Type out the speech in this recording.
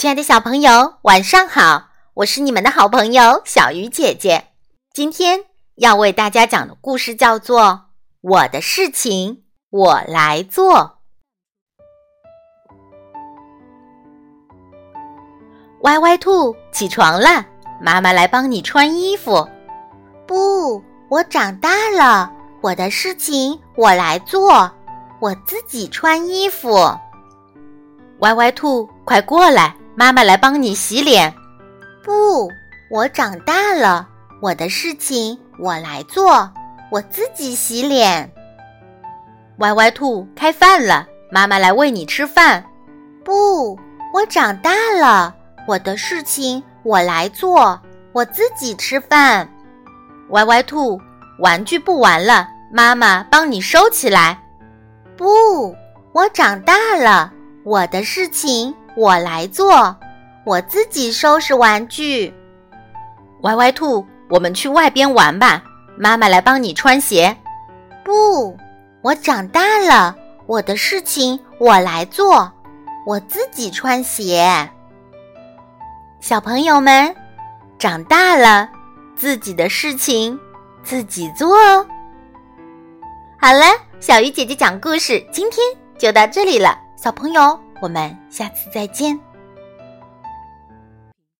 亲爱的小朋友，晚上好！我是你们的好朋友小鱼姐姐。今天要为大家讲的故事叫做《我的事情我来做》。歪歪兔起床了，妈妈来帮你穿衣服。不，我长大了，我的事情我来做，我自己穿衣服。歪歪兔，快过来！妈妈来帮你洗脸。不，我长大了，我的事情我来做，我自己洗脸。歪歪兔开饭了，妈妈来喂你吃饭。不，我长大了，我的事情我来做，我自己吃饭。歪歪兔，玩具不玩了，妈妈帮你收起来。不，我长大了，我的事情。我来做，我自己收拾玩具。歪歪兔，我们去外边玩吧。妈妈来帮你穿鞋。不，我长大了，我的事情我来做，我自己穿鞋。小朋友们，长大了，自己的事情自己做哦。好了，小鱼姐姐讲故事，今天就到这里了，小朋友。我们下次再见。